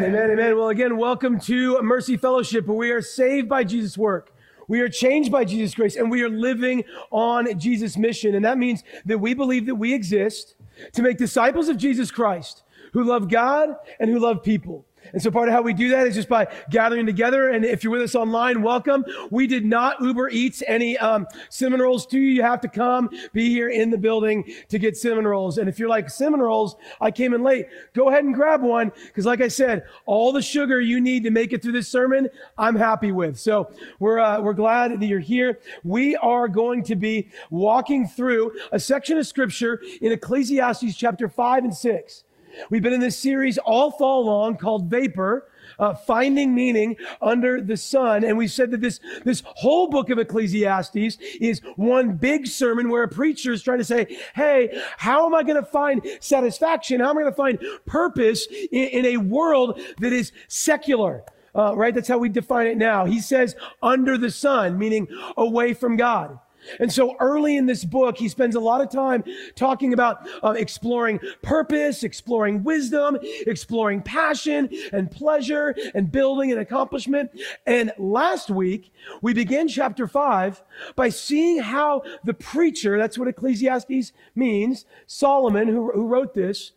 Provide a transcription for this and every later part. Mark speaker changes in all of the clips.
Speaker 1: Amen, amen. Well, again, welcome to Mercy Fellowship, where we are saved by Jesus' work. We are changed by Jesus' grace, and we are living on Jesus' mission. And that means that we believe that we exist to make disciples of Jesus Christ who love God and who love people. And so part of how we do that is just by gathering together. And if you're with us online, welcome. We did not Uber Eats any um, cinnamon rolls to you. You have to come be here in the building to get cinnamon rolls. And if you're like cinnamon rolls, I came in late. Go ahead and grab one because, like I said, all the sugar you need to make it through this sermon, I'm happy with. So we're uh, we're glad that you're here. We are going to be walking through a section of scripture in Ecclesiastes chapter five and six. We've been in this series all fall long called Vapor, uh, Finding Meaning Under the Sun. And we said that this, this whole book of Ecclesiastes is one big sermon where a preacher is trying to say, hey, how am I going to find satisfaction? How am I going to find purpose in, in, a world that is secular? Uh, right? That's how we define it now. He says under the sun, meaning away from God. And so early in this book, he spends a lot of time talking about uh, exploring purpose, exploring wisdom, exploring passion and pleasure and building and accomplishment. And last week, we began chapter five by seeing how the preacher, that's what Ecclesiastes means, Solomon, who, who wrote this,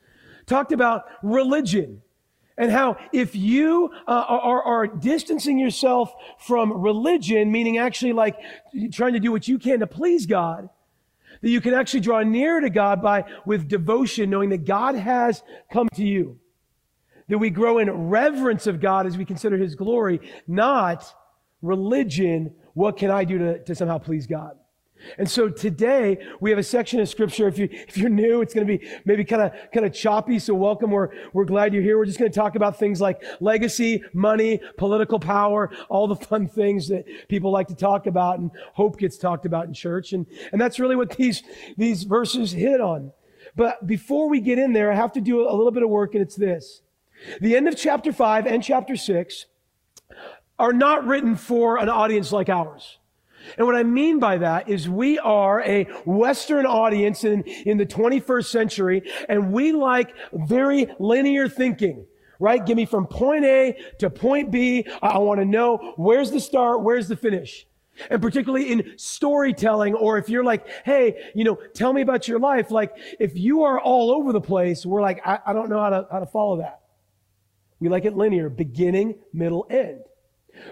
Speaker 1: talked about religion and how if you uh, are, are distancing yourself from religion, meaning actually like trying to do what you can to please God, that you can actually draw near to God by with devotion, knowing that God has come to you. That we grow in reverence of God as we consider His glory, not religion. What can I do to, to somehow please God? And so today we have a section of scripture. If you if you're new, it's going to be maybe kind of kind of choppy. So welcome. We're we're glad you're here. We're just going to talk about things like legacy, money, political power, all the fun things that people like to talk about, and hope gets talked about in church. And and that's really what these these verses hit on. But before we get in there, I have to do a little bit of work, and it's this: the end of chapter five and chapter six are not written for an audience like ours. And what I mean by that is we are a Western audience in, in the 21st century, and we like very linear thinking right? Give me from point A to point B. I want to know where's the start, where's the finish. And particularly in storytelling, or if you're like, hey, you know, tell me about your life. Like, if you are all over the place, we're like, I, I don't know how to, how to follow that. We like it linear, beginning, middle, end.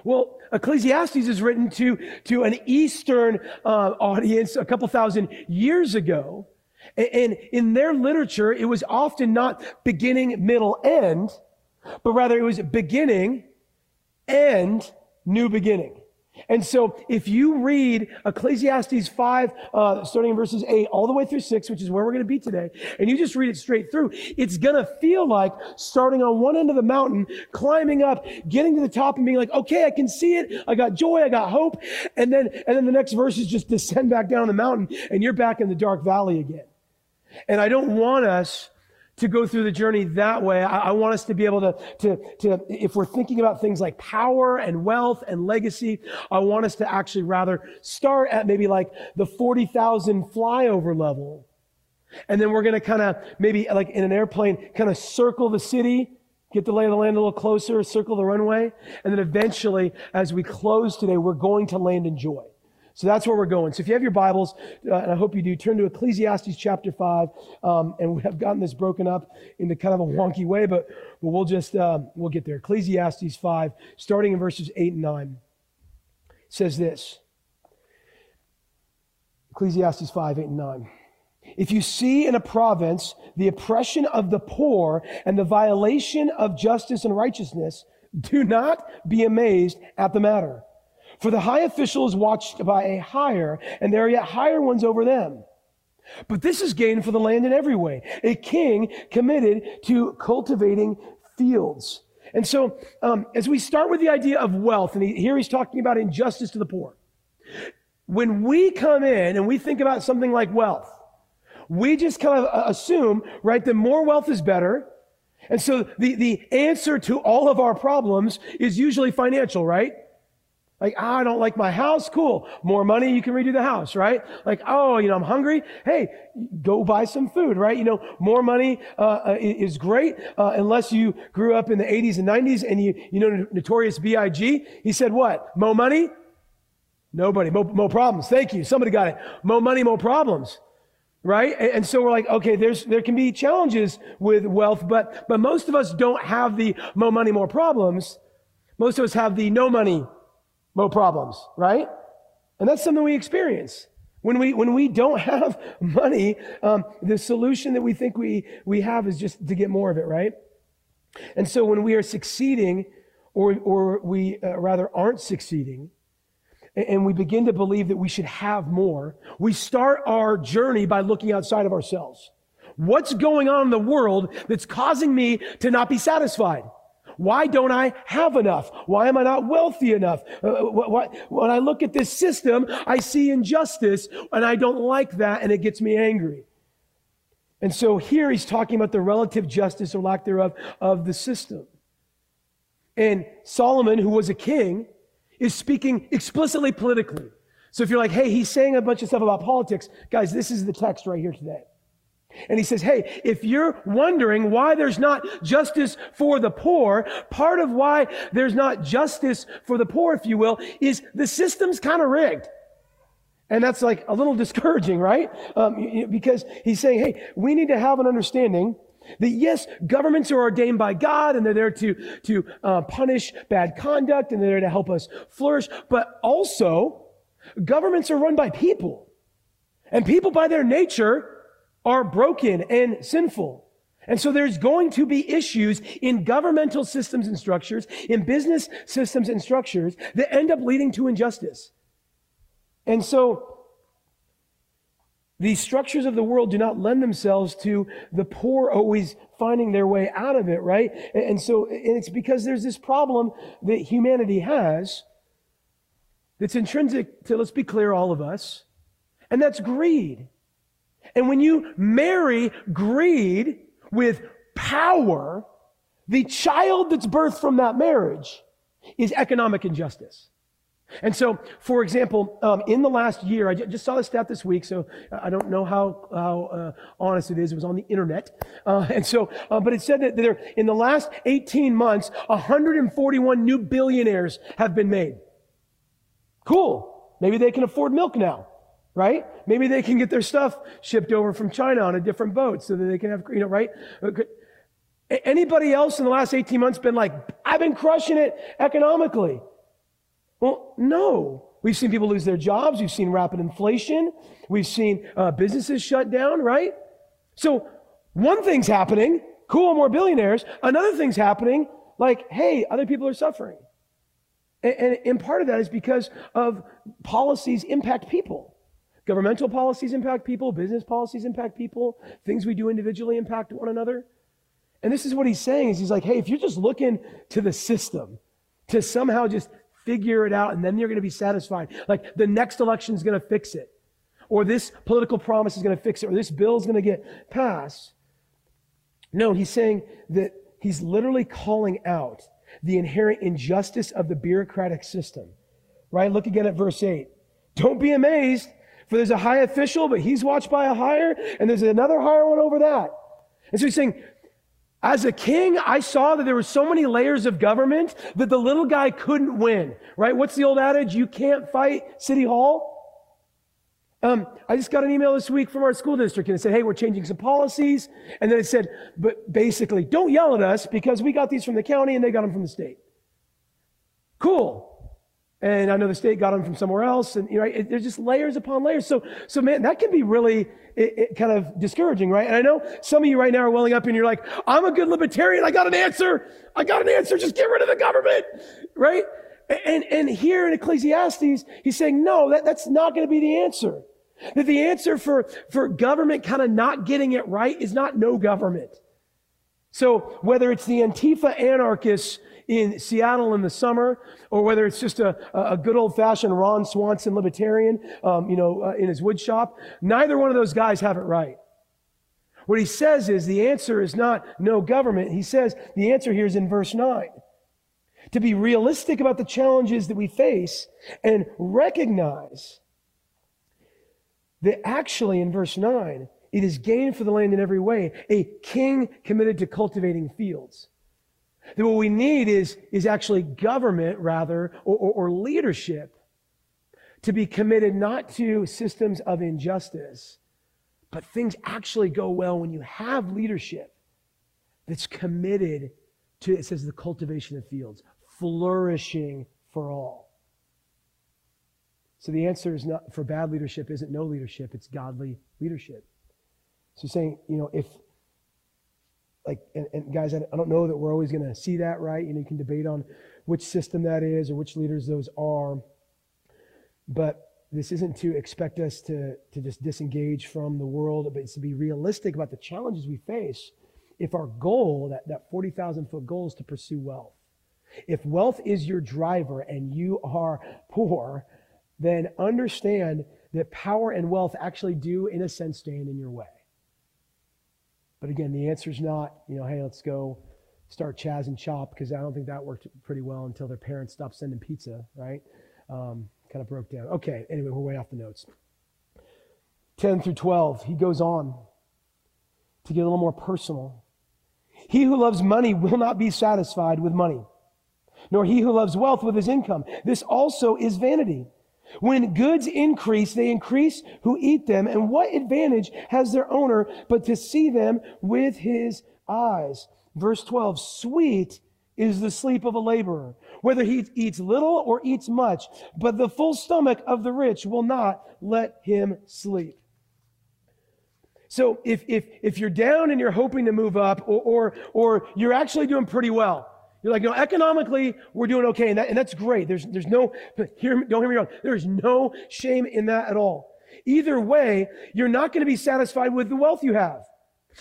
Speaker 1: Well, Ecclesiastes is written to, to an Eastern uh, audience a couple thousand years ago. And in their literature, it was often not beginning, middle, end, but rather it was beginning, end, new beginning. And so if you read Ecclesiastes 5, uh, starting in verses 8 all the way through 6, which is where we're going to be today, and you just read it straight through, it's going to feel like starting on one end of the mountain, climbing up, getting to the top and being like, okay, I can see it. I got joy. I got hope. And then, and then the next verses just descend back down the mountain and you're back in the dark valley again. And I don't want us to go through the journey that way. I, I, want us to be able to, to, to, if we're thinking about things like power and wealth and legacy, I want us to actually rather start at maybe like the 40,000 flyover level. And then we're going to kind of maybe like in an airplane, kind of circle the city, get the lay of the land a little closer, circle the runway. And then eventually, as we close today, we're going to land in joy. So that's where we're going. So if you have your Bibles, uh, and I hope you do, turn to Ecclesiastes chapter 5. Um, and we have gotten this broken up into kind of a wonky way, but, but we'll just, uh, we'll get there. Ecclesiastes 5, starting in verses 8 and 9, says this. Ecclesiastes 5, 8 and 9. If you see in a province the oppression of the poor and the violation of justice and righteousness, do not be amazed at the matter for the high official is watched by a higher, and there are yet higher ones over them. But this is gain for the land in every way. A king committed to cultivating fields. And so, um, as we start with the idea of wealth, and he, here he's talking about injustice to the poor. When we come in and we think about something like wealth, we just kind of uh, assume, right, that more wealth is better. And so the, the answer to all of our problems is usually financial, right? Like, oh, I don't like my house. Cool. More money, you can redo the house, right? Like, oh, you know, I'm hungry. Hey, go buy some food, right? You know, more money uh, uh is great uh, unless you grew up in the 80s and 90s and you, you know, Notorious B.I.G. He said what? More money? Nobody. More, more problems. Thank you. Somebody got it. More money, more problems. Right? And, and so we're like, okay, there's, there can be challenges with wealth, but, but most of us don't have the more money, more problems. Most of us have the no money, more problems, right? And that's something we experience. When we, when we don't have money, um, the solution that we think we, we have is just to get more of it, right? And so when we are succeeding, or, or we uh, rather aren't succeeding, and we begin to believe that we should have more, we start our journey by looking outside of ourselves. What's going on in the world that's causing me to not be satisfied? Why don't I have enough? Why am I not wealthy enough? Uh, when I look at this system, I see injustice and I don't like that and it gets me angry. And so here he's talking about the relative justice or lack thereof of the system. And Solomon, who was a king, is speaking explicitly politically. So if you're like, hey, he's saying a bunch of stuff about politics, guys, this is the text right here today. And he says, Hey, if you're wondering why there's not justice for the poor, part of why there's not justice for the poor, if you will, is the system's kind of rigged. And that's like a little discouraging, right? Um, because he's saying, Hey, we need to have an understanding that yes, governments are ordained by God and they're there to, to uh, punish bad conduct and they're there to help us flourish. But also, governments are run by people. And people by their nature are broken and sinful. And so there's going to be issues in governmental systems and structures, in business systems and structures that end up leading to injustice. And so these structures of the world do not lend themselves to the poor always finding their way out of it, right? And so and it's because there's this problem that humanity has that's intrinsic to, let's be clear, all of us, and that's greed. And when you marry greed with power, the child that's birthed from that marriage is economic injustice. And so, for example, um, in the last year, I just saw this stat this week, so I don't know how, how uh, honest it is. It was on the internet. Uh, and so, uh, but it said that there, in the last 18 months, 141 new billionaires have been made. Cool. Maybe they can afford milk now right? Maybe they can get their stuff shipped over from China on a different boat so that they can have, you know, right? Anybody else in the last 18 months been like, I've been crushing it economically? Well, no. We've seen people lose their jobs. We've seen rapid inflation. We've seen uh, businesses shut down, right? So one thing's happening, cool, more billionaires. Another thing's happening, like, hey, other people are suffering. And, and, and part of that is because of policies impact people. Governmental policies impact people, business policies impact people, things we do individually impact one another. And this is what he's saying is he's like, hey, if you're just looking to the system to somehow just figure it out and then you're going to be satisfied, like the next election is going to fix it, or this political promise is going to fix it, or this bill is going to get passed. No, he's saying that he's literally calling out the inherent injustice of the bureaucratic system. Right? Look again at verse 8. Don't be amazed for there's a high official, but he's watched by a higher, and there's another higher one over that. And so he's saying, as a king, I saw that there were so many layers of government that the little guy couldn't win, right? What's the old adage? You can't fight City Hall. Um, I just got an email this week from our school district and it said, hey, we're changing some policies. And then it said, but basically, don't yell at us because we got these from the county and they got them from the state. Cool. And I know the state got them from somewhere else. And, you know, it, there's just layers upon layers. So, so man, that can be really it, it kind of discouraging, right? And I know some of you right now are welling up and you're like, I'm a good libertarian. I got an answer. I got an answer. Just get rid of the government, right? And, and here in Ecclesiastes, he's saying, no, that, that's not going to be the answer. That the answer for, for government kind of not getting it right is not no government. So whether it's the Antifa anarchists in Seattle in the summer, or whether it's just a, a good old fashioned Ron Swanson libertarian, um, you know, uh, in his wood shop, neither one of those guys have it right. What he says is the answer is not no government. He says the answer here is in verse 9. to be realistic about the challenges that we face and recognize that actually in verse 9, it is gain for the land in every way, a king committed to cultivating fields. That what we need is, is actually government, rather, or, or, or leadership to be committed not to systems of injustice, but things actually go well when you have leadership that's committed to, it says, the cultivation of fields, flourishing for all. So the answer is not for bad leadership isn't no leadership, it's godly leadership. So saying, you know, if like and, and guys, I, don't know that we're always going to see that, right? You know, you can debate on which system that is or which leaders those are. But this isn't to expect us to, to just disengage from the world, but it's to be realistic about the challenges we face if our goal, that, that 40,000 foot goal, is to pursue wealth. If wealth is your driver and you are poor, then understand that power and wealth actually do, in a sense, stand in your way. But again, the answer is not, you know, hey, let's go start Chaz and Chop, because I don't think that worked pretty well until their parents stopped sending pizza, right? Um, kind of broke down. Okay, anyway, we're way off the notes. 10 through 12, he goes on to get a little more personal. He who loves money will not be satisfied with money, nor he who loves wealth with his income. This also is vanity. When goods increase, they increase who eat them. And what advantage has their owner but to see them with his eyes? Verse 12 Sweet is the sleep of a laborer, whether he eats little or eats much, but the full stomach of the rich will not let him sleep. So if, if, if you're down and you're hoping to move up, or, or, or you're actually doing pretty well, you're like, no, economically, we're doing okay. And, that, and that's great. There's, there's no, hear, don't hear me wrong. There's no shame in that at all. Either way, you're not going to be satisfied with the wealth you have.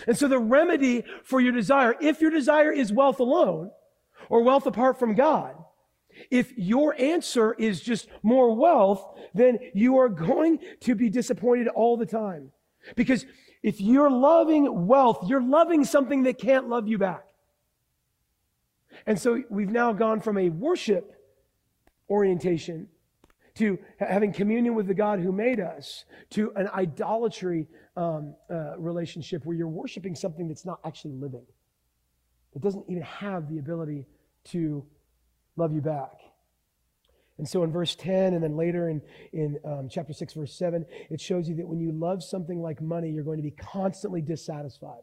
Speaker 1: And so the remedy for your desire, if your desire is wealth alone or wealth apart from God, if your answer is just more wealth, then you are going to be disappointed all the time. Because if you're loving wealth, you're loving something that can't love you back. And so we've now gone from a worship orientation to having communion with the God who made us to an idolatry um, uh, relationship where you're worshiping something that's not actually living. It doesn't even have the ability to love you back. And so in verse 10 and then later in, in um, chapter 6, verse 7, it shows you that when you love something like money, you're going to be constantly dissatisfied.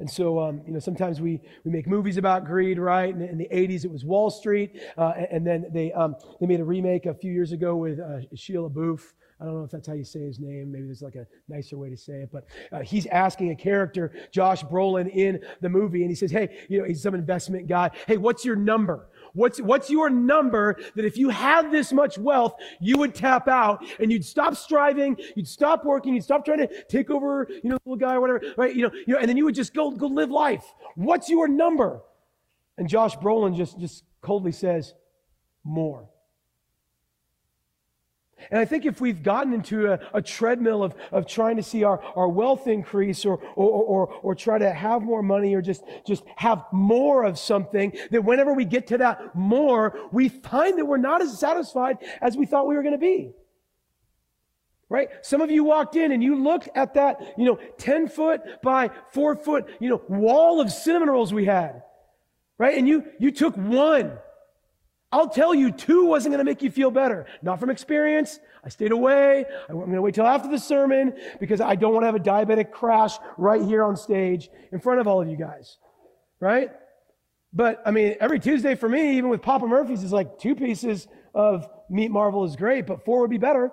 Speaker 1: And so, um, you know, sometimes we, we make movies about greed, right? In, in the 80s, it was Wall Street. Uh, and, and, then they, um, they made a remake a few years ago with uh, Shia LaBeouf. I don't know if that's how you say his name. Maybe there's like a nicer way to say it. But uh, he's asking a character, Josh Brolin, in the movie, and he says, Hey, you know, he's some investment guy. Hey, what's your number? What's, what's your number that if you had this much wealth, you would tap out and you'd stop striving, you'd stop working, you'd stop trying to take over, you know, the little guy or whatever, right? You know, you know, and then you would just go, go live life. What's your number? And Josh Brolin just, just coldly says, more. And I think if we've gotten into a, a, treadmill of, of trying to see our, our wealth increase or, or, or, or try to have more money or just, just have more of something, that whenever we get to that more, we find that we're not as satisfied as we thought we were going to be. Right? Some of you walked in and you looked at that, you know, 10 foot by 4 foot, you know, wall of cinnamon rolls we had. Right? And you, you took one I'll tell you, two wasn't going to make you feel better. Not from experience. I stayed away. I'm going to wait till after the sermon because I don't want to have a diabetic crash right here on stage in front of all of you guys. Right? But I mean, every Tuesday for me, even with Papa Murphy's, is like two pieces of meat marvel is great, but four would be better.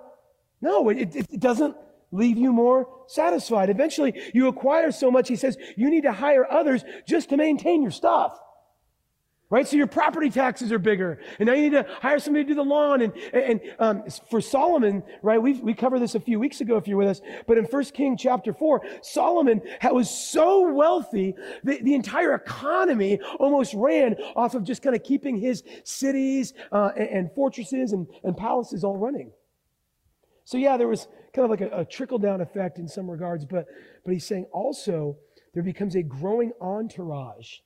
Speaker 1: No, it, it, it doesn't leave you more satisfied. Eventually, you acquire so much, he says, you need to hire others just to maintain your stuff right? So your property taxes are bigger, and now you need to hire somebody to do the lawn. And, and um, for Solomon, right? We we covered this a few weeks ago if you're with us. But in First King chapter four, Solomon was so wealthy that the entire economy almost ran off of just kind of keeping his cities uh, and, and, fortresses and, and palaces all running. So yeah, there was kind of like a, a trickle down effect in some regards, but but he's saying also there becomes a growing entourage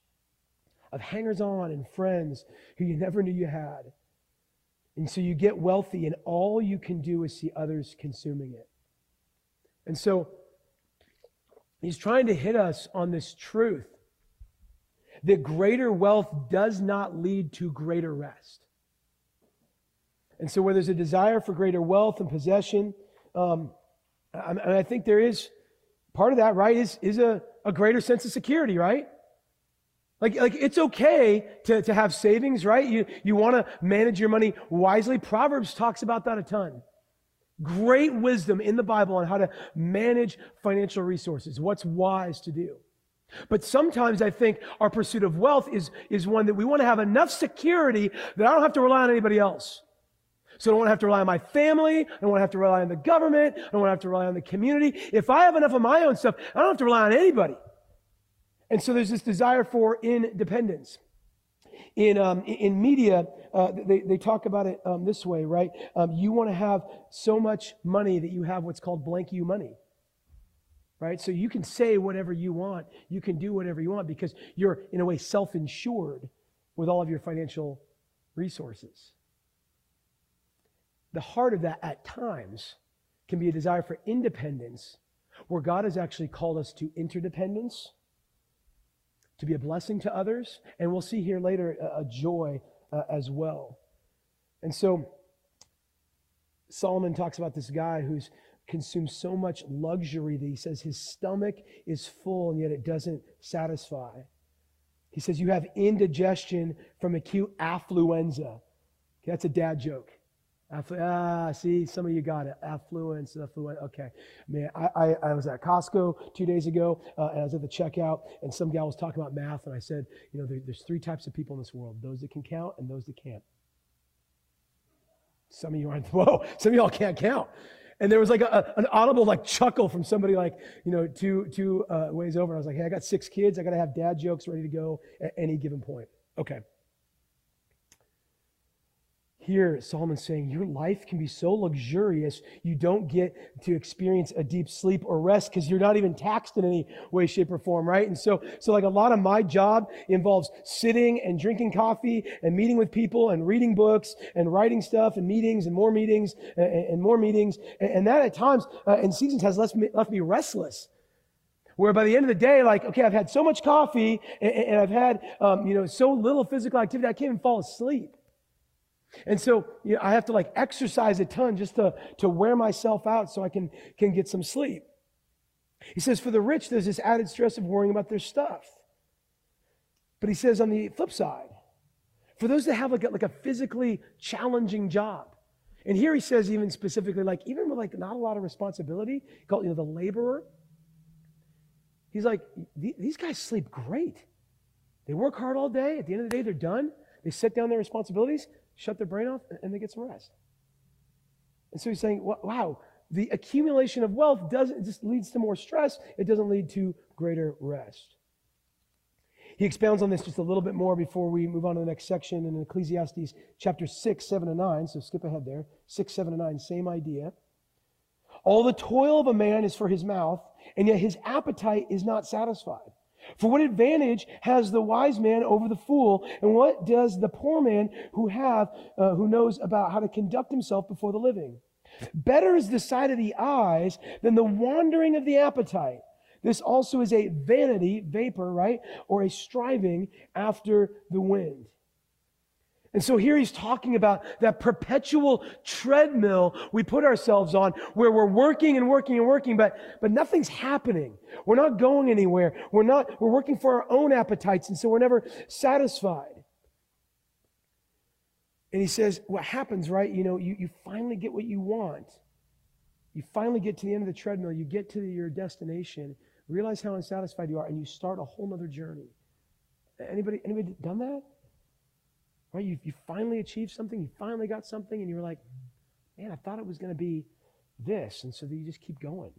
Speaker 1: of hangers on and friends who you never knew you had. And so you get wealthy, and all you can do is see others consuming it. And so he's trying to hit us on this truth that greater wealth does not lead to greater rest. And so, where there's a desire for greater wealth and possession, um, I, I think there is part of that, right, is, is a, a greater sense of security, right? Like, like it's okay to, to have savings, right? You, you want to manage your money wisely. Proverbs talks about that a ton. Great wisdom in the Bible on how to manage financial resources, what's wise to do. But sometimes I think our pursuit of wealth is, is one that we want to have enough security that I don't have to rely on anybody else. So I don't want to have to rely on my family. I don't want to have to rely on the government. I don't want to have to rely on the community. If I have enough of my own stuff, I don't have to rely on anybody. And so there's this desire for independence. In, um, in media, uh, they, they talk about it um, this way, right? Um, you want to have so much money that you have what's called blank you money, right? So you can say whatever you want, you can do whatever you want because you're, in a way, self insured with all of your financial resources. The heart of that at times can be a desire for independence, where God has actually called us to interdependence to be a blessing to others. And we'll see here later a, joy uh, as well. And so Solomon talks about this guy who's consumed so much luxury that he says his stomach is full and yet it doesn't satisfy. He says you have indigestion from acute affluenza. Okay, that's a dad joke. Afflu- ah, see, some of you got it. Affluence, affluent. Okay. Man, I, I, I was at Costco two days ago, uh, and I was at the checkout, and some gal was talking about math, and I said, you know, there, there's three types of people in this world those that can count and those that can't. Some of you aren't, whoa, some of y'all can't count. And there was like a, an audible like chuckle from somebody like, you know, two, two uh, ways over. And I was like, hey, I got six kids. I got to have dad jokes ready to go at any given point. Okay. Here, Solomon's saying your life can be so luxurious you don't get to experience a deep sleep or rest because you're not even taxed in any way, shape, or form, right? And so, so like a lot of my job involves sitting and drinking coffee and meeting with people and reading books and writing stuff and meetings and more meetings and, and more meetings. And, and, that at times uh, seasons has left me, left me restless where by the end of the day, like, okay, I've had so much coffee and, and I've had, um, you know, so little physical activity, I can't even fall asleep. And so you know, I have to like exercise a ton just to, to wear myself out so I can, can get some sleep. He says, for the rich, there's this added stress of worrying about their stuff. But he says on the flip side, for those that have like a, like a physically challenging job, and here he says even specifically, like even with like not a lot of responsibility, called you know the laborer. He's like, these guys sleep great. They work hard all day. At the end of the day, they're done. They set down their responsibilities shut their brain off, and they get some rest. And so he's saying, wow, the accumulation of wealth doesn't just leads to more stress, it doesn't lead to greater rest. He expounds on this just a little bit more before we move on to the next section in Ecclesiastes chapter 6, 7, and 9. So skip ahead there. 6, 7, and 9, same idea. All the toil of a man is for his mouth, and yet his appetite is not satisfied. For what advantage has the wise man over the fool, and what does the poor man who have uh, who knows about how to conduct himself before the living? Better is the sight of the eyes than the wandering of the appetite. This also is a vanity, vapor, right? Or a striving after the wind. And so here he's talking about that perpetual treadmill we put ourselves on where we're working and working and working, but, but nothing's happening. We're not going anywhere. We're not, we're working for our own appetites, and so we're never satisfied. And he says, what happens, right? You know, you, you finally get what you want. You finally get to the end of the treadmill, you get to your destination, realize how unsatisfied you are, and you start a whole other journey. Anybody, anybody done that? Right? You, you finally achieved something, you finally got something, and you were like, man, I thought it was going to be this. And so you just keep going.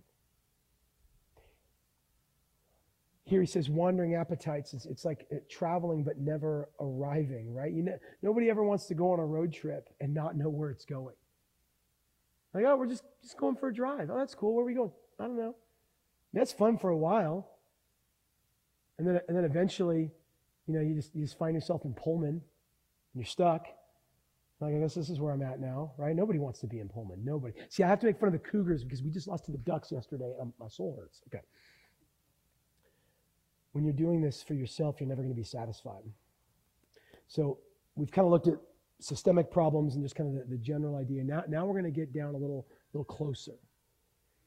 Speaker 1: Here he says wandering appetites. It's, it's like uh, traveling but never arriving, right? You know, nobody ever wants to go on a road trip and not know where it's going. Like, oh, we're just, just going for a drive. Oh, that's cool. Where are we going? I don't know. That's fun for a while. And then, and then eventually you know, you just, you just find yourself in Pullman and you're stuck. Like, I guess this is where I'm at now, right? Nobody wants to be in Pullman. Nobody. See, I have to make fun of the Cougars because we just lost to the Ducks yesterday and my soul hurts. Okay. When you're doing this for yourself, you're never going to be satisfied. So we've kind of looked at systemic problems and just kind of the, the general idea. Now, now we're going to get down a little, little closer.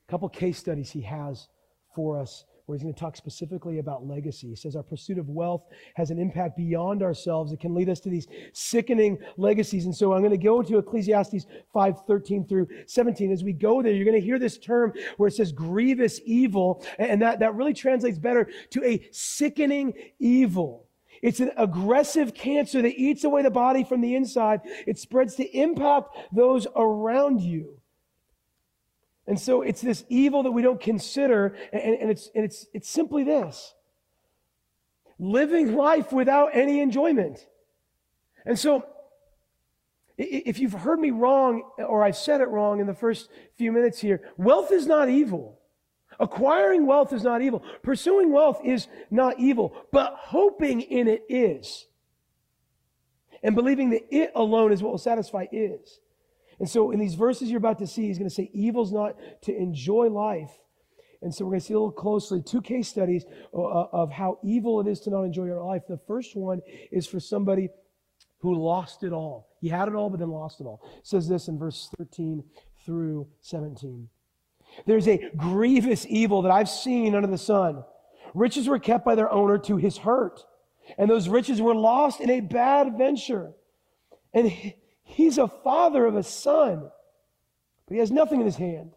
Speaker 1: A couple case studies he has for us where he's going to talk specifically about legacy. He says our pursuit of wealth has an impact beyond ourselves. It can lead us to these sickening legacies. And so I'm going to go to Ecclesiastes 5, 13 through 17. As we go there, you're going to hear this term where it says grievous evil. And that, that really translates better to a sickening evil. It's an aggressive cancer that eats away the body from the inside. It spreads to impact those around you. And so it's this evil that we don't consider, and, and, it's, and it's, it's simply this living life without any enjoyment. And so, if you've heard me wrong or I've said it wrong in the first few minutes here, wealth is not evil. Acquiring wealth is not evil. Pursuing wealth is not evil, but hoping in it is. And believing that it alone is what will satisfy is. And so in these verses you're about to see, he's going to say evil's not to enjoy life. And so we're going to see a little closely two case studies uh, uh, of how evil it is to not enjoy your life. The first one is for somebody who lost it all. He had it all, but then lost it all. It says this in verse 13 through 17. There's a grievous evil that I've seen under the sun. Riches were kept by their owner to his hurt, and those riches were lost in a bad venture. And He's a father of a son, but he has nothing in his hand.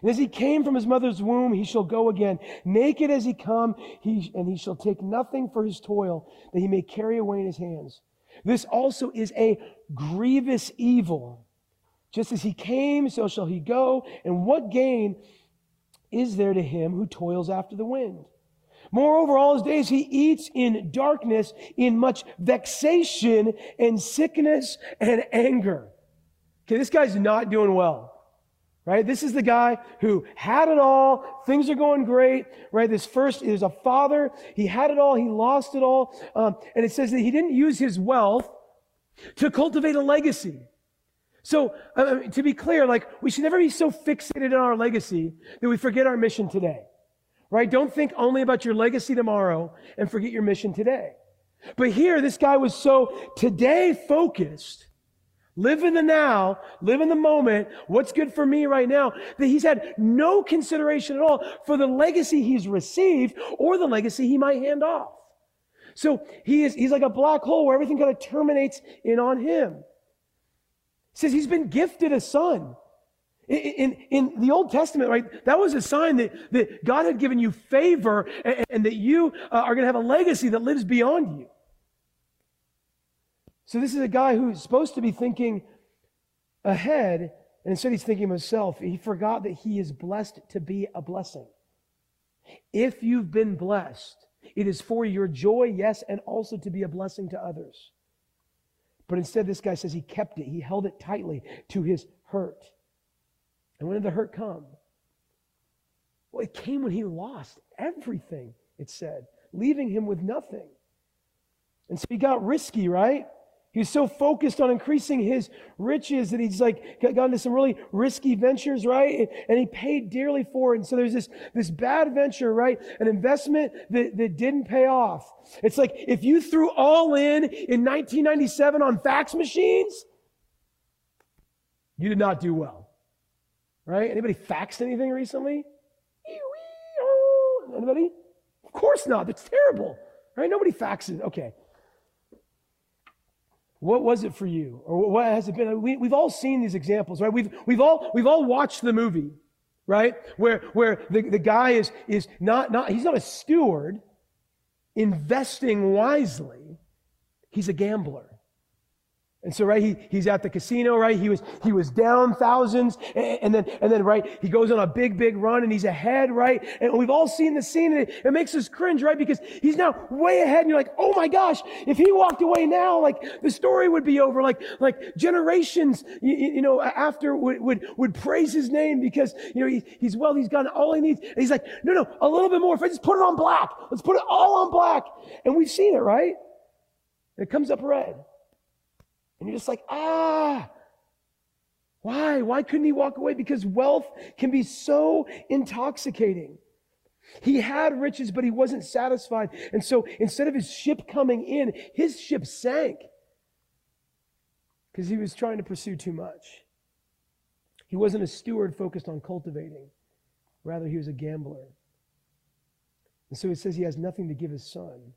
Speaker 1: And as he came from his mother's womb, he shall go again. Naked as he come, he, and he shall take nothing for his toil that he may carry away in his hands. This also is a grievous evil. Just as he came, so shall he go. And what gain is there to him who toils after the wind? Moreover, all his days he eats in darkness, in much vexation and sickness and anger. Okay, this guy's not doing well. Right? This is the guy who had it all. Things are going great. Right? This first is a father. He had it all. He lost it all. Um, and it says that he didn't use his wealth to cultivate a legacy. So, uh, to be clear, like, we should never be so fixated on our legacy that we forget our mission today right? Don't think only about your legacy tomorrow and forget your mission today. But here, this guy was so today focused. Live in the now, live in the moment, what's good for me right now, that he's had no consideration at all for the legacy he's received or the legacy he might hand off. So he is, he's like a black hole where everything kind of terminates in on him. Says he's been gifted a son. In, in, the Old Testament, right, that was a sign that, that God had given you favor and, and that you uh, are going to have a legacy that lives beyond you. So, this is a guy who's supposed to be thinking ahead, and instead he's thinking of himself. He forgot that he is blessed to be a blessing. If you've been blessed, it is for your joy, yes, and also to be a blessing to others. But instead, this guy says he kept it, he held it tightly to his hurt. And when did the hurt come? Well, it came when he lost everything, it said, leaving him with nothing. And so he got risky, right? He was so focused on increasing his riches that he's like got into some really risky ventures, right? And he paid dearly for it. And so there's this, this bad venture, right? An investment that, that didn't pay off. It's like if you threw all in in 1997 on fax machines, you did not do well. Right? Anybody faxed anything recently? Anybody? Of course not. That's terrible. Right? Nobody faxes. Okay. What was it for you? Or what has it been? We, we've all seen these examples, right? We've, we've, all, we've all watched the movie, right? Where, where the, the guy is, is not, not, he's not a steward investing wisely. He's a gambler. And so, right, he, he's at the casino, right? He was, he was down thousands. And, and, then, and then, right, he goes on a big, big run and he's ahead, right? And we've all seen the scene and it, it makes us cringe, right? Because he's now way ahead and you're like, oh my gosh, if he walked away now, like the story would be over. Like, like generations, you, you know, after would, would, would praise his name because, you know, he, he's well, he's got all he needs. And he's like, no, no, a little bit more. If I just put it on black, let's put it all on black. And we've seen it, right? And it comes up red. And you're just like, ah, why? Why couldn't he walk away? Because wealth can be so intoxicating. He had riches, but he wasn't satisfied. And so instead of his ship coming in, his ship sank because he was trying to pursue too much. He wasn't a steward focused on cultivating, rather, he was a gambler. And so he says he has nothing to give his son.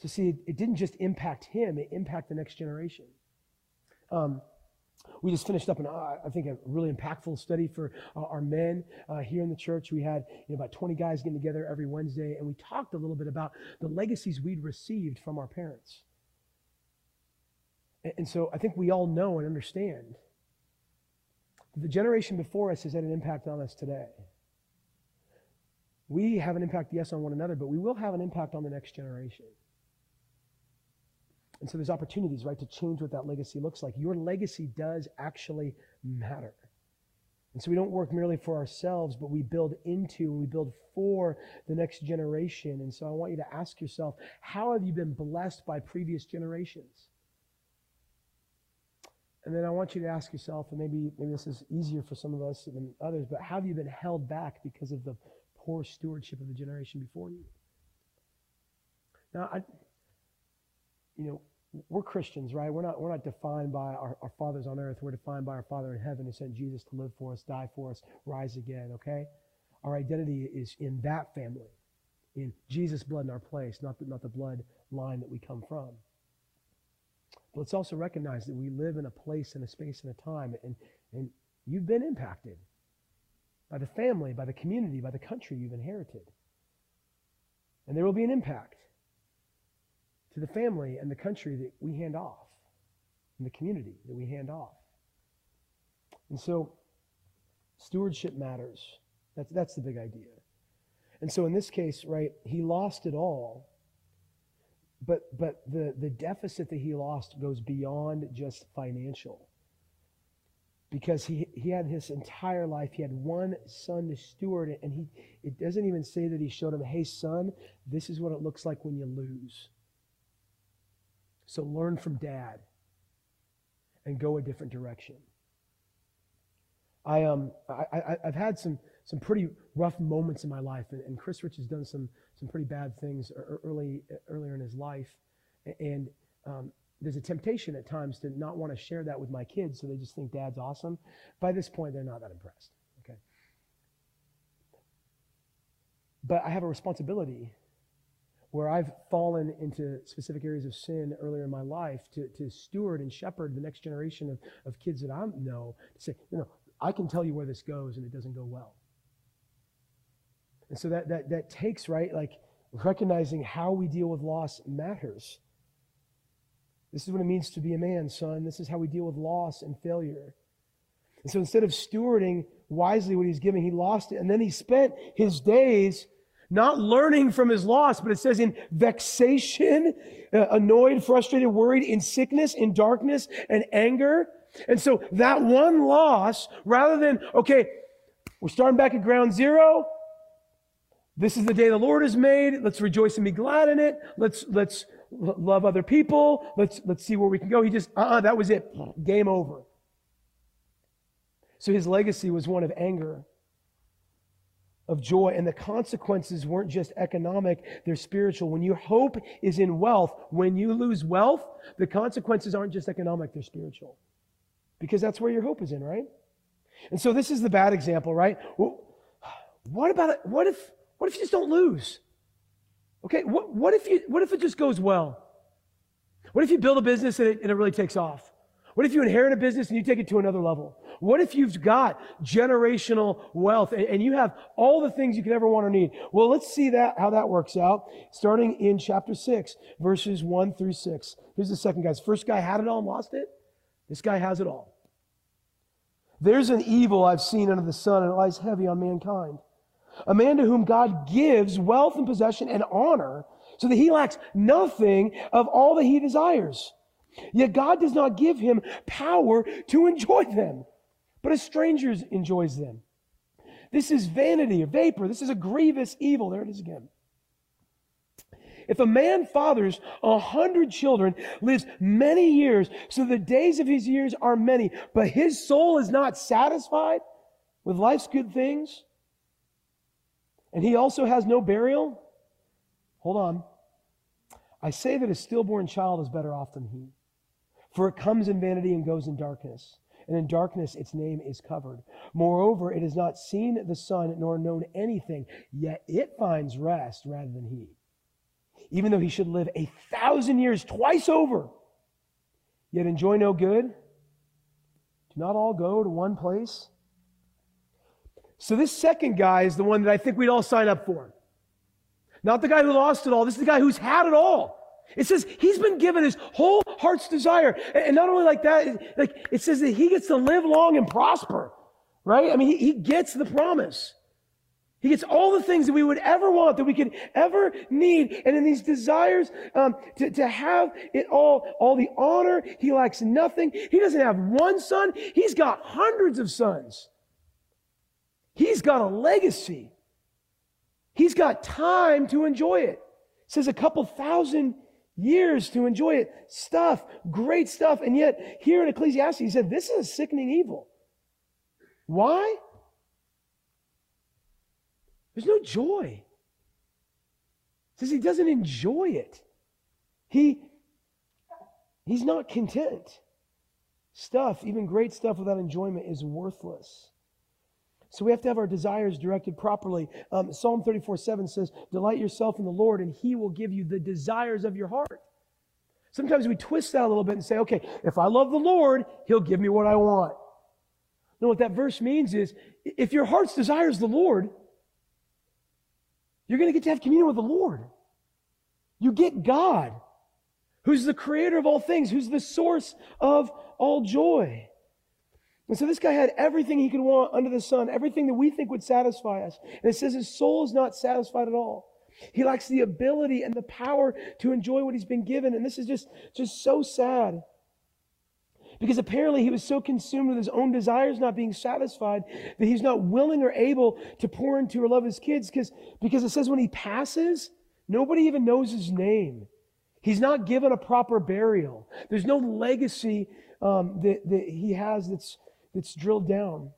Speaker 1: So, see, it didn't just impact him, it impacted the next generation. Um, we just finished up an, uh, I think, a really impactful study for uh, our men uh, here in the church. We had you know, about 20 guys getting together every Wednesday, and we talked a little bit about the legacies we'd received from our parents. And, and so I think we all know and understand that the generation before us has had an impact on us today. We have an impact, yes, on one another, but we will have an impact on the next generation. And so there's opportunities, right, to change what that legacy looks like. Your legacy does actually matter. And so we don't work merely for ourselves, but we build into and we build for the next generation. And so I want you to ask yourself, how have you been blessed by previous generations? And then I want you to ask yourself, and maybe, maybe this is easier for some of us than others, but have you been held back because of the poor stewardship of the generation before you? Now, I, you know, we're Christians, right? We're not, we're not defined by our, our fathers on earth. We're defined by our Father in heaven who sent Jesus to live for us, die for us, rise again, okay? Our identity is in that family, in Jesus' blood in our place, not the, not the blood line that we come from. But let's also recognize that we live in a place and a space and a time, and, and you've been impacted by the family, by the community, by the country you've inherited. And there will be an impact to the family and the country that we hand off, and the community that we hand off. And so, stewardship matters. That's, that's the big idea. And so, in this case, right, he lost it all. But, but the, the deficit that he lost goes beyond just financial. Because he, he had his entire life, he had one son to steward, and he, it doesn't even say that he showed him, hey, son, this is what it looks like when you lose. So learn from dad and go a different direction. I, um, I, I, have had some, some pretty rough moments in my life, and, and Chris Rich has done some, some pretty bad things early, earlier in his life. And um, there's a temptation at times to not want to share that with my kids, so they just think dad's awesome. By this point, they're not that impressed. Okay. But I have a responsibility where I've fallen into specific areas of sin earlier in my life to, to steward and shepherd the next generation of, of kids that I know to say, you know, I can tell you where this goes and it doesn't go well. And so that, that, that takes, right, like recognizing how we deal with loss matters. This is what it means to be a man, son. This is how we deal with loss and failure. And so instead of stewarding wisely what he's giving, he lost it. And then he spent his days not learning from his loss, but it says in vexation, uh, annoyed, frustrated, worried, in sickness, in darkness, and anger. And so that one loss, rather than, okay, we're starting back at ground zero. This is the day the Lord has made. Let's rejoice and be glad in it. Let's, let's love other people. Let's, let's see where we can go. He just, uh-uh, that was it. Game over. So his legacy was one of anger of joy. And the consequences weren't just economic, they're spiritual. When your hope is in wealth, when you lose wealth, the consequences aren't just economic, they're spiritual. Because that's where your hope is in, right? And so this is the bad example, right? Well, what about? What if what if you just don't lose? Okay, what, what if you what if it just goes well? What if you build a business and it, and it really takes off? What if you inherit a business and you take it to another level? What if you've got generational wealth and, and, you have all the things you could ever want or need? Well, let's see that how that works out. Starting in chapter six, verses one through six. Here's the second guy's. First guy had it all and lost it. This guy has it all. There's an evil I've seen under the sun, and it lies heavy on mankind. A man to whom God gives wealth and possession and honor, so that he lacks nothing of all that he desires. Yet God does not give him power to enjoy them, but a stranger enjoys them. This is vanity or vapor. This is a grievous evil. There it is again. If a man fathers a hundred children, lives many years, so the days of his years are many, but his soul is not satisfied with life's good things, and he also has no burial, hold on. I say that a stillborn child is better off than he. For it comes in vanity and goes in darkness. And in darkness its name is covered. Moreover, it has not seen the sun nor known anything, yet it finds rest rather than he. Even though he should live a thousand years twice over, yet enjoy no good. Do not all go to one place? So, this second guy is the one that I think we'd all sign up for. Not the guy who lost it all. This is the guy who's had it all. It says he's been given his whole heart's desire. And not only like that, like it says that he gets to live long and prosper, right? I mean, he, he gets the promise. He gets all the things that we would ever want, that we could ever need. And in these desires um, to, to have it all, all the honor, he lacks nothing. He doesn't have one son, he's got hundreds of sons. He's got a legacy. He's got time to enjoy it. it says a couple thousand years to enjoy it. Stuff, great stuff. And yet, here in Ecclesiastes, he said, This is a sickening evil. Why? There's no joy. He says he doesn't enjoy it. He, he's not content. Stuff, even great stuff without enjoyment, is worthless. So we have to have our desires directed properly. Um, Psalm 34 7 says, Delight yourself in the Lord, and he will give you the desires of your heart. Sometimes we twist that a little bit and say, okay, if I love the Lord, he'll give me what I want. No, what that verse means is if your heart's desires the Lord, you're going to get to have communion with the Lord. You get God, who's the creator of all things, who's the source of all joy. And so this guy had everything he could want under the sun, everything that we think would satisfy us. And it says his soul is not satisfied at all. He lacks the ability and the power to enjoy what he's been given. And this is just, just so sad. Because apparently he was so consumed with his own desires not being satisfied that he's not willing or able to pour into or love his kids. Because, because it says when he passes, nobody even knows his name. He's not given a proper burial. There's no legacy um, that, that he has that's that's drilled down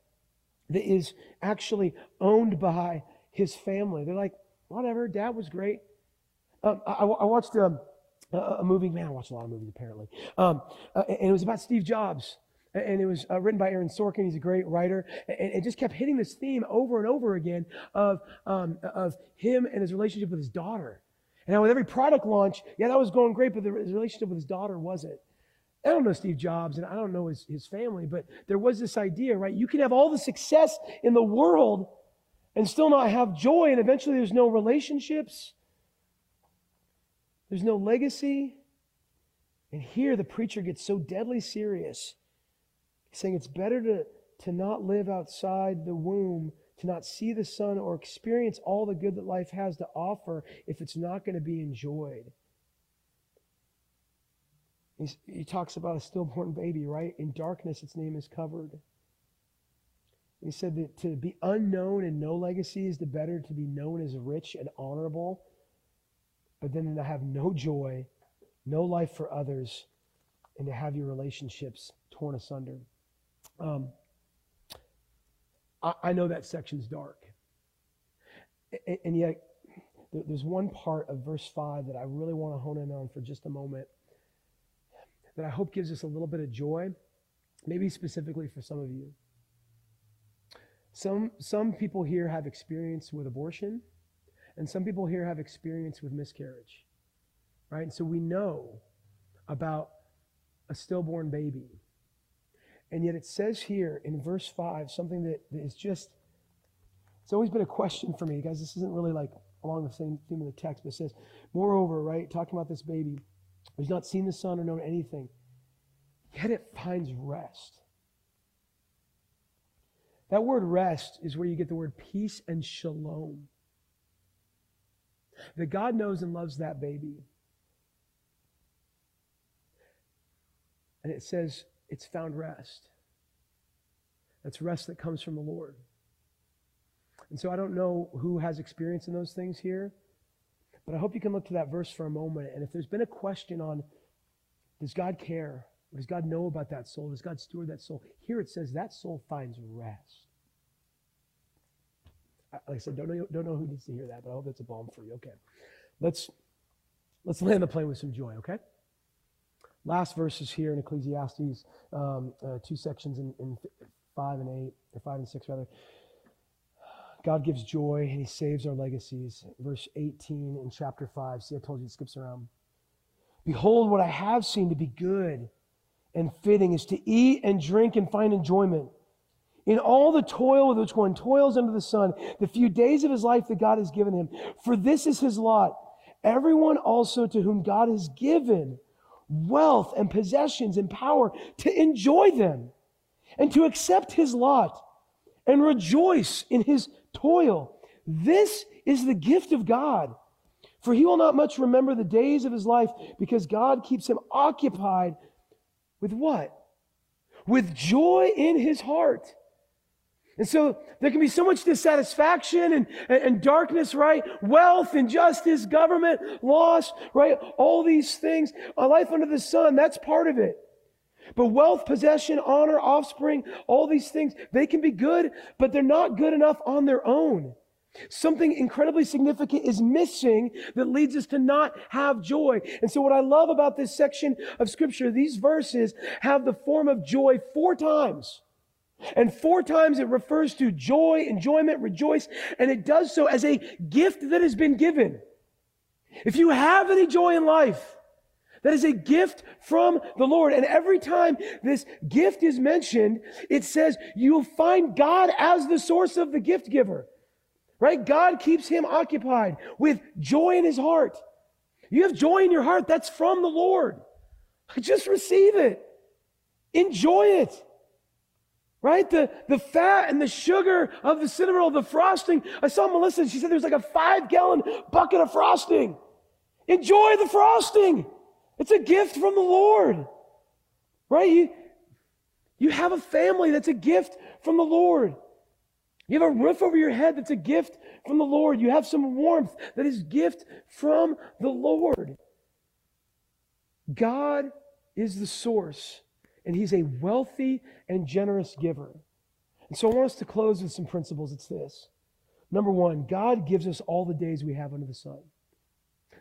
Speaker 1: that is actually owned by his family. They're like, whatever, dad was great. Um, I, I, watched um, a, a, movie, man, I watched a lot of movies apparently. Um, uh, and it was about Steve Jobs. And it was uh, written by Aaron Sorkin. He's a great writer. And it just kept hitting this theme over and over again of, um, of him and his relationship with his daughter. And now, with every product launch, yeah, that was going great, but the, relationship with his daughter wasn't. I don't know Steve Jobs and I don't know his, his family, but there was this idea, right? You can have all the success in the world and still not have joy, and eventually there's no relationships, there's no legacy. And here the preacher gets so deadly serious, saying it's better to, to not live outside the womb, to not see the sun or experience all the good that life has to offer if it's not going to be enjoyed. He's, he talks about a stillborn baby, right? In darkness, its name is covered. He said that to be unknown and no legacy is the better to be known as rich and honorable, but then to have no joy, no life for others, and to have your relationships torn asunder. Um, I, I know that section's dark. And, and yet, there's one part of verse 5 that I really want to hone in on for just a moment that I hope gives us a little bit of joy, maybe specifically for some of you. Some, some people here have experience with abortion, and some people here have experience with miscarriage, right? And so we know about a stillborn baby. And yet it says here in verse 5 something that is just, it's always been a question for me, guys. This isn't really like along the same theme of the text, but it says, moreover, right, talking about this baby, He's not seen the sun or known anything. Yet it finds rest. That word rest is where you get the word peace and shalom. That God knows and loves that baby. And it says it's found rest. That's rest that comes from the Lord. And so I don't know who has experience in those things here. But I hope you can look to that verse for a moment. And if there's been a question on, does God care? Or does God know about that soul? Does God steward that soul? Here it says that soul finds rest. Like I said, don't know, don't know who needs to hear that, but I hope that's a balm for you. Okay. Let's let's land the plane with some joy, okay? Last verses here in Ecclesiastes, um, uh, two sections in, in five and eight, or five and six rather. God gives joy and he saves our legacies. Verse 18 in chapter 5. See, I told you it skips around. Behold, what I have seen to be good and fitting is to eat and drink and find enjoyment. In all the toil with which one toils under the sun, the few days of his life that God has given him. For this is his lot. Everyone also to whom God has given wealth and possessions and power to enjoy them and to accept his lot and rejoice in his toil. This is the gift of God. For he will not much remember the days of his life because God keeps him occupied with what? With joy in his heart. And so there can be so much dissatisfaction and, and, and, darkness, right? Wealth, injustice, government, loss, right? All these things. A life under the sun, that's part of it. But wealth, possession, honor, offspring, all these things, they can be good, but they're not good enough on their own. Something incredibly significant is missing that leads us to not have joy. And so, what I love about this section of scripture, these verses have the form of joy four times. And four times it refers to joy, enjoyment, rejoice, and it does so as a gift that has been given. If you have any joy in life, that is a gift from the Lord. And every time this gift is mentioned, it says you'll find God as the source of the gift giver. Right? God keeps him occupied with joy in his heart. You have joy in your heart, that's from the Lord. Just receive it. Enjoy it. Right? The, the fat and the sugar of the cinnamon roll, the frosting. I saw Melissa, she said there's like a five gallon bucket of frosting. Enjoy the frosting. It's a gift from the Lord. Right? You, you have a family that's a gift from the Lord. You have a roof over your head that's a gift from the Lord. You have some warmth that is gift from the Lord. God is the source, and He's a wealthy and generous giver. And so I want us to close with some principles. It's this. Number one, God gives us all the days we have under the sun.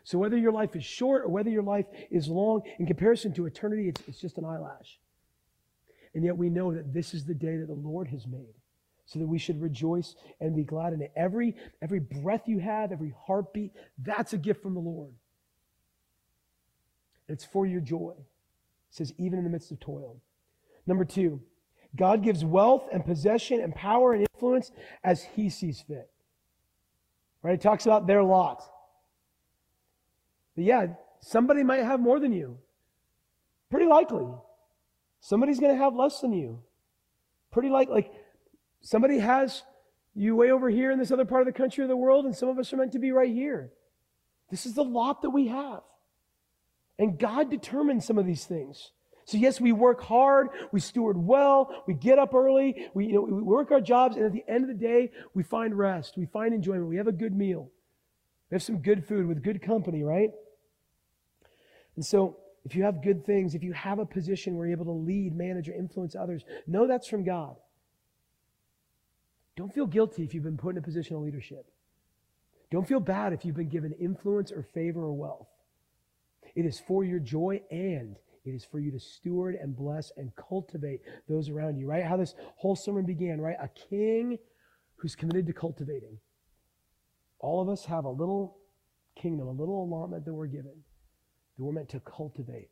Speaker 1: So whether your life is short or whether your life is long, in comparison to eternity, it's, it's just an eyelash. And yet we know that this is the day that the Lord has made. So that we should rejoice and be glad in it. Every, every breath you have, every heartbeat, that's a gift from the Lord. It's for your joy. It says, even in the midst of toil. Number two, God gives wealth and possession and power and influence as he sees fit. Right? It talks about their lot. But yeah, somebody might have more than you. Pretty likely. Somebody's going to have less than you. Pretty likely. Like somebody has you way over here in this other part of the country or the world, and some of us are meant to be right here. This is the lot that we have. And God determines some of these things. So yes, we work hard, we steward well, we get up early, we, you know, we work our jobs, and at the end of the day, we find rest, we find enjoyment, we have a good meal. We have some good food with good company, right? And so, if you have good things, if you have a position where you're able to lead, manage, or influence others, know that's from God. Don't feel guilty if you've been put in a position of leadership. Don't feel bad if you've been given influence or favor or wealth. It is for your joy and it is for you to steward and bless and cultivate those around you, right? How this whole sermon began, right? A king who's committed to cultivating. All of us have a little kingdom, a little allotment that we're given that we're meant to cultivate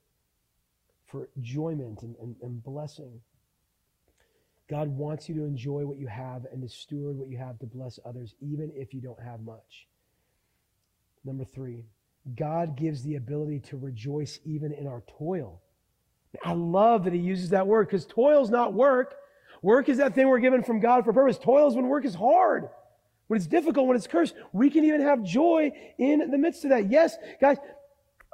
Speaker 1: for enjoyment and, and, and blessing. God wants you to enjoy what you have and to steward what you have to bless others, even if you don't have much. Number three, God gives the ability to rejoice even in our toil. I love that he uses that word because toil is not work. Work is that thing we're given from God for purpose. Toil is when work is hard, when it's difficult, when it's cursed. We can even have joy in the midst of that. Yes, guys,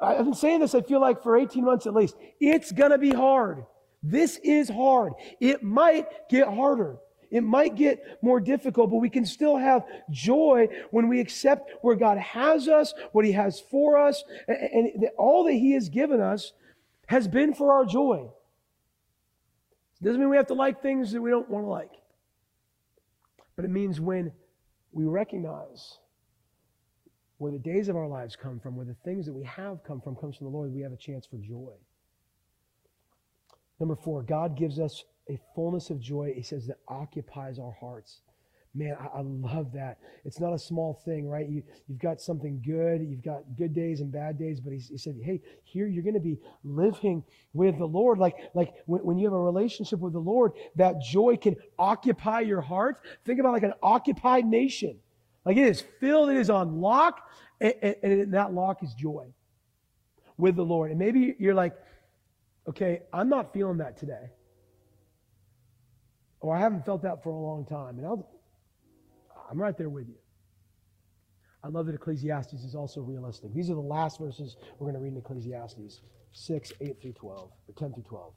Speaker 1: I've been saying this, I feel like, for 18 months at least. It's going to be hard. This is hard. It might get harder. It might get more difficult, but we can still have joy when we accept where God has us, what He has for us, and, all that He has given us has been for our joy. It doesn't mean we have to like things that we don't want to like, but it means when we recognize where the days of our lives come from, where the things that we have come from comes from the Lord, we have a chance for joy. Number four, God gives us a fullness of joy, he says, that occupies our hearts. Man, I, I, love that. It's not a small thing, right? You, you've got something good, you've got good days and bad days, but he, he said, hey, here you're going to be living with the Lord. Like, like when, when you have a relationship with the Lord, that joy can occupy your heart. Think about like an occupied nation. Like it is filled, it is on lock, and, and, and that lock is joy with the Lord. And maybe you're like, okay, I'm not feeling that today or I haven't felt that for a long time. And I'll, I'm right there with you. I love that Ecclesiastes is also realistic. These are the last verses we're going to read in Ecclesiastes 6, 8 through 12, or 10 through 12.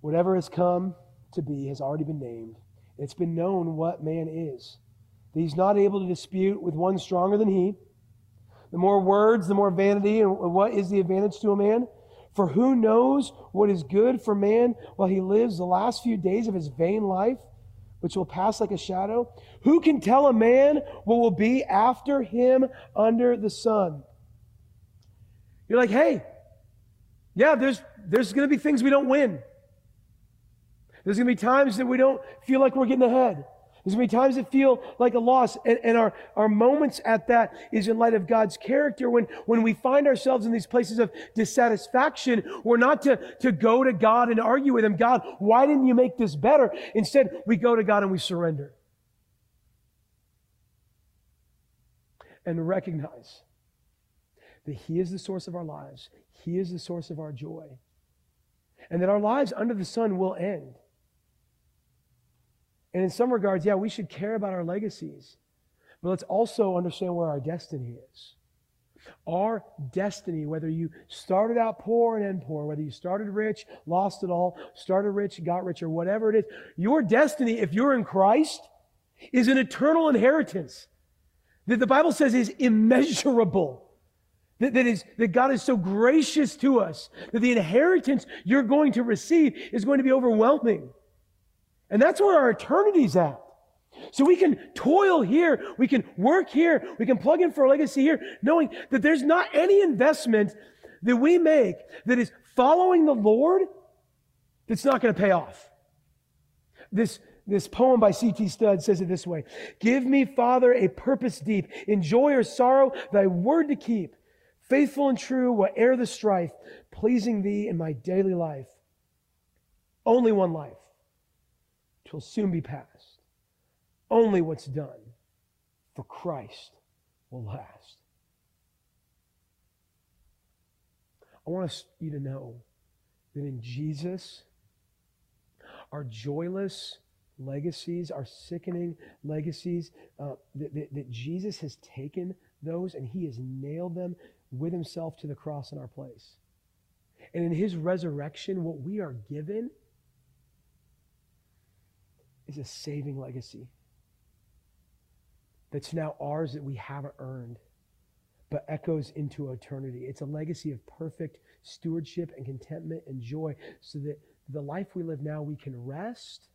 Speaker 1: Whatever has come to be has already been named. It's been known what man is. That he's not able to dispute with one stronger than he. The more words, the more vanity. And what is the advantage to a man? For who knows what is good for man while he lives the last few days of his vain life, which will pass like a shadow? Who can tell a man what will be after him under the sun? You're like, hey, yeah, there's, there's going to be things we don't win. There's going to be times that we don't feel like we're getting ahead. There's many times that feel like a loss. And, and our, our moments at that is in light of God's character. When, when we find ourselves in these places of dissatisfaction, we're not to, to go to God and argue with Him. God, why didn't you make this better? Instead, we go to God and we surrender. And recognize that He is the source of our lives. He is the source of our joy. And that our lives under the sun will end. And in some regards, yeah, we should care about our legacies. But let's also understand where our destiny is. Our destiny, whether you started out poor and end poor, whether you started rich, lost it all, started rich, got rich, or whatever it is, your destiny, if you're in Christ, is an eternal inheritance that the Bible says is immeasurable. That, that, is, that God is so gracious to us that the inheritance you're going to receive is going to be overwhelming. And that's where our eternity's at. So we can toil here, we can work here, we can plug in for a legacy here, knowing that there's not any investment that we make that is following the Lord that's not going to pay off. This, this poem by C.T. Studd says it this way Give me, Father, a purpose deep, in joy or sorrow, thy word to keep, faithful and true, whate'er the strife, pleasing thee in my daily life. Only one life will soon be past. Only what's done for Christ will last. I want you to know that in Jesus, our joyless legacies, our sickening legacies, uh, that, that, that Jesus has taken those and he has nailed them with himself to the cross in our place. And in his resurrection, what we are given is a saving legacy that's now ours that we haven't earned, but echoes into eternity. It's a legacy of perfect stewardship and contentment and joy so that the life we live now, we can rest,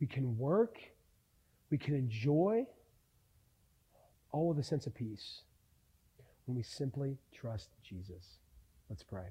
Speaker 1: we can work, we can enjoy, all with a sense of peace when we simply trust Jesus. Let's pray.